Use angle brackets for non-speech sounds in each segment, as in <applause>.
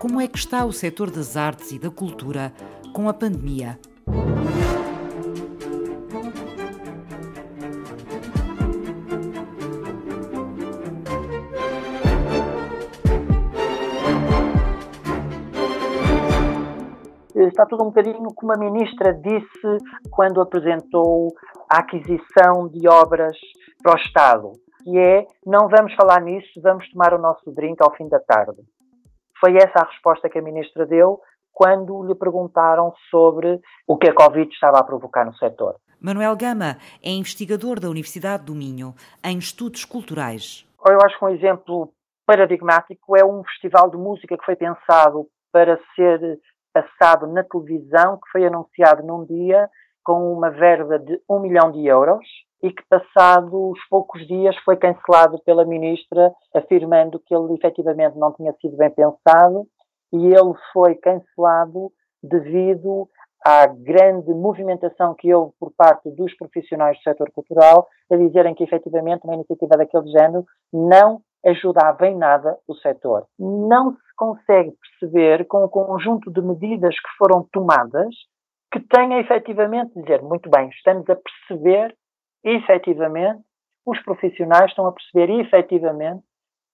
como é que está o setor das artes e da cultura com a pandemia. Está tudo um bocadinho como a ministra disse quando apresentou a aquisição de obras para o Estado, que é não vamos falar nisso, vamos tomar o nosso drink ao fim da tarde. Foi essa a resposta que a ministra deu quando lhe perguntaram sobre o que a Covid estava a provocar no setor. Manuel Gama é investigador da Universidade do Minho em estudos culturais. Eu acho que um exemplo paradigmático é um festival de música que foi pensado para ser passado na televisão, que foi anunciado num dia com uma verba de um milhão de euros e que, passados poucos dias, foi cancelado pela ministra, afirmando que ele efetivamente não tinha sido bem pensado e ele foi cancelado devido à grande movimentação que houve por parte dos profissionais do setor cultural a dizerem que efetivamente uma iniciativa daquele género não ajudava em nada o setor. Não se consegue perceber com o conjunto de medidas que foram tomadas que tenha efetivamente dizer, muito bem, estamos a perceber efetivamente, os profissionais estão a perceber efetivamente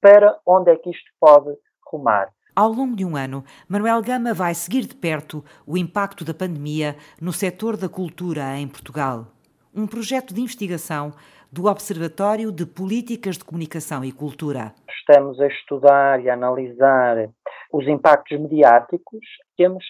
para onde é que isto pode rumar. Ao longo de um ano, Manuel Gama vai seguir de perto o impacto da pandemia no setor da cultura em Portugal. Um projeto de investigação do Observatório de Políticas de Comunicação e Cultura. Estamos a estudar e a analisar os impactos mediáticos. Temos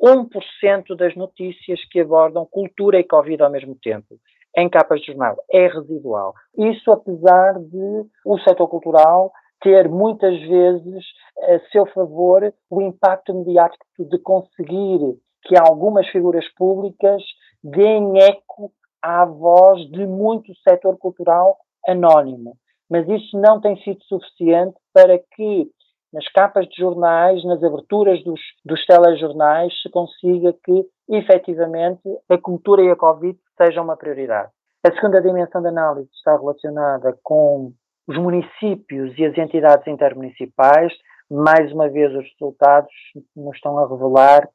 1% das notícias que abordam cultura e Covid ao mesmo tempo em capas de jornal é residual. Isso apesar de o setor cultural ter muitas vezes a seu favor o impacto mediático de conseguir que algumas figuras públicas deem eco à voz de muito setor cultural anónimo. Mas isso não tem sido suficiente para que nas capas de jornais, nas aberturas dos, dos telejornais, se consiga que, efetivamente, a cultura e a Covid sejam uma prioridade. A segunda dimensão da análise está relacionada com os municípios e as entidades intermunicipais. Mais uma vez, os resultados nos estão a revelar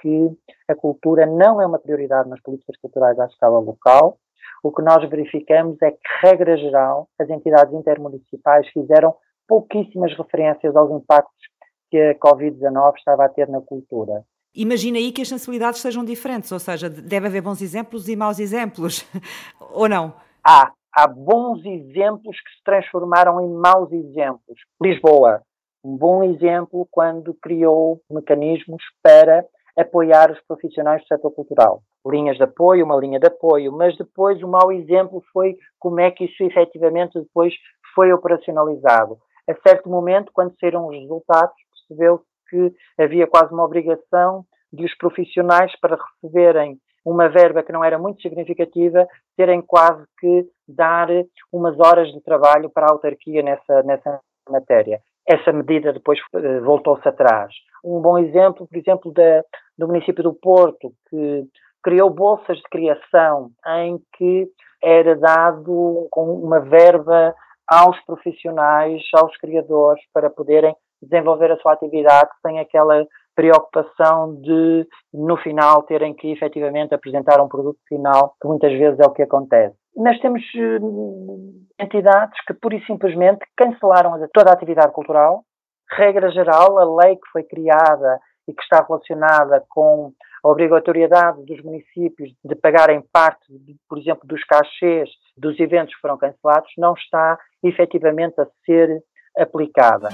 que a cultura não é uma prioridade nas políticas culturais à escala local. O que nós verificamos é que, regra geral, as entidades intermunicipais fizeram pouquíssimas referências aos impactos que a Covid-19 estava a ter na cultura. Imagina aí que as sensibilidades sejam diferentes, ou seja, deve haver bons exemplos e maus exemplos, <laughs> ou não? Há, há bons exemplos que se transformaram em maus exemplos. Lisboa, um bom exemplo quando criou mecanismos para apoiar os profissionais do setor cultural. Linhas de apoio, uma linha de apoio, mas depois o mau exemplo foi como é que isso efetivamente depois foi operacionalizado a certo momento, quando saíram os resultados, percebeu-se que havia quase uma obrigação de os profissionais para receberem uma verba que não era muito significativa, terem quase que dar umas horas de trabalho para a autarquia nessa, nessa matéria. Essa medida depois uh, voltou-se atrás. Um bom exemplo, por exemplo, da, do município do Porto, que criou bolsas de criação em que era dado com uma verba aos profissionais, aos criadores, para poderem desenvolver a sua atividade sem aquela preocupação de, no final, terem que efetivamente apresentar um produto final, que muitas vezes é o que acontece. Nós temos eh, entidades que, pura e simplesmente, cancelaram toda a atividade cultural. Regra geral, a lei que foi criada e que está relacionada com a obrigatoriedade dos municípios de pagarem parte, por exemplo, dos cachês dos eventos que foram cancelados, não está efetivamente a ser aplicada.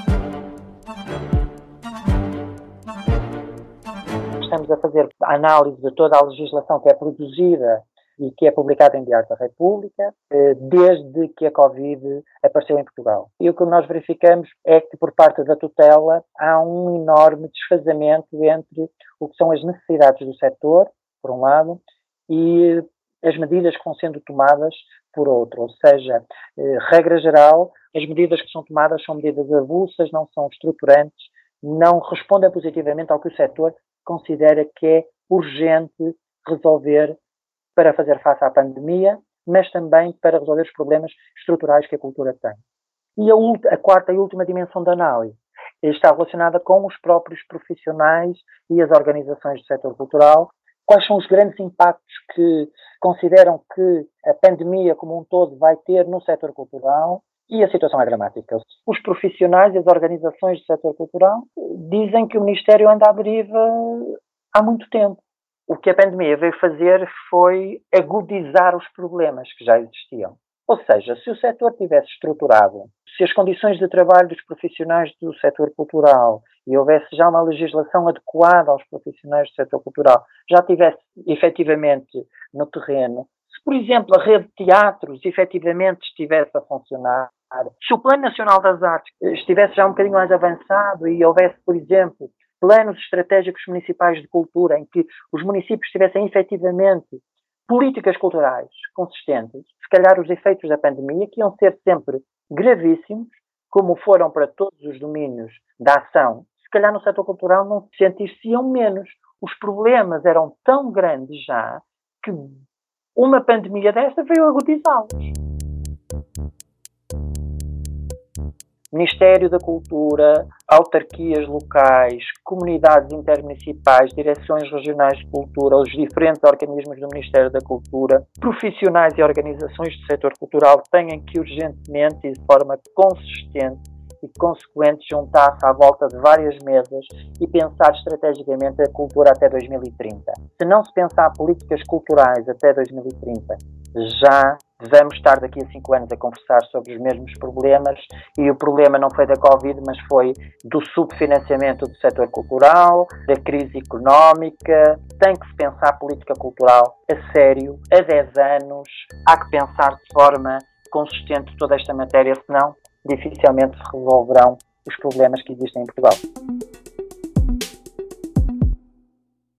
Estamos a fazer a análise de toda a legislação que é produzida e que é publicado em Diário da República, eh, desde que a Covid apareceu em Portugal. E o que nós verificamos é que, por parte da tutela, há um enorme desfazamento entre o que são as necessidades do setor, por um lado, e as medidas que vão sendo tomadas por outro. Ou seja, eh, regra geral, as medidas que são tomadas são medidas avulsas, não são estruturantes, não respondem positivamente ao que o setor considera que é urgente resolver para fazer face à pandemia, mas também para resolver os problemas estruturais que a cultura tem. E a, a quarta e última dimensão da análise está relacionada com os próprios profissionais e as organizações do setor cultural. Quais são os grandes impactos que consideram que a pandemia como um todo vai ter no setor cultural? E a situação é dramática. Os profissionais e as organizações do setor cultural dizem que o Ministério anda à deriva há muito tempo. O que a pandemia veio fazer foi agudizar os problemas que já existiam. Ou seja, se o setor tivesse estruturado, se as condições de trabalho dos profissionais do setor cultural e houvesse já uma legislação adequada aos profissionais do setor cultural, já tivesse efetivamente no terreno, se, por exemplo, a rede de teatros efetivamente estivesse a funcionar, se o Plano Nacional das Artes estivesse já um bocadinho mais avançado e houvesse, por exemplo, planos estratégicos municipais de cultura em que os municípios tivessem efetivamente políticas culturais consistentes, se calhar os efeitos da pandemia, que iam ser sempre gravíssimos, como foram para todos os domínios da ação, se calhar no setor cultural não se sentiriam menos. Os problemas eram tão grandes já que uma pandemia desta veio agudizá-los. Ministério da Cultura, autarquias locais, comunidades intermunicipais, direções regionais de cultura, os diferentes organismos do Ministério da Cultura, profissionais e organizações do setor cultural têm que urgentemente e de forma consistente e consequente juntar-se à volta de várias mesas e pensar estrategicamente a cultura até 2030. Se não se pensar políticas culturais até 2030, já vamos estar daqui a cinco anos a conversar sobre os mesmos problemas e o problema não foi da Covid, mas foi do subfinanciamento do setor cultural, da crise económica. Tem que se pensar política cultural a sério, a 10 anos. Há que pensar de forma consistente toda esta matéria, senão dificilmente se resolverão os problemas que existem em Portugal.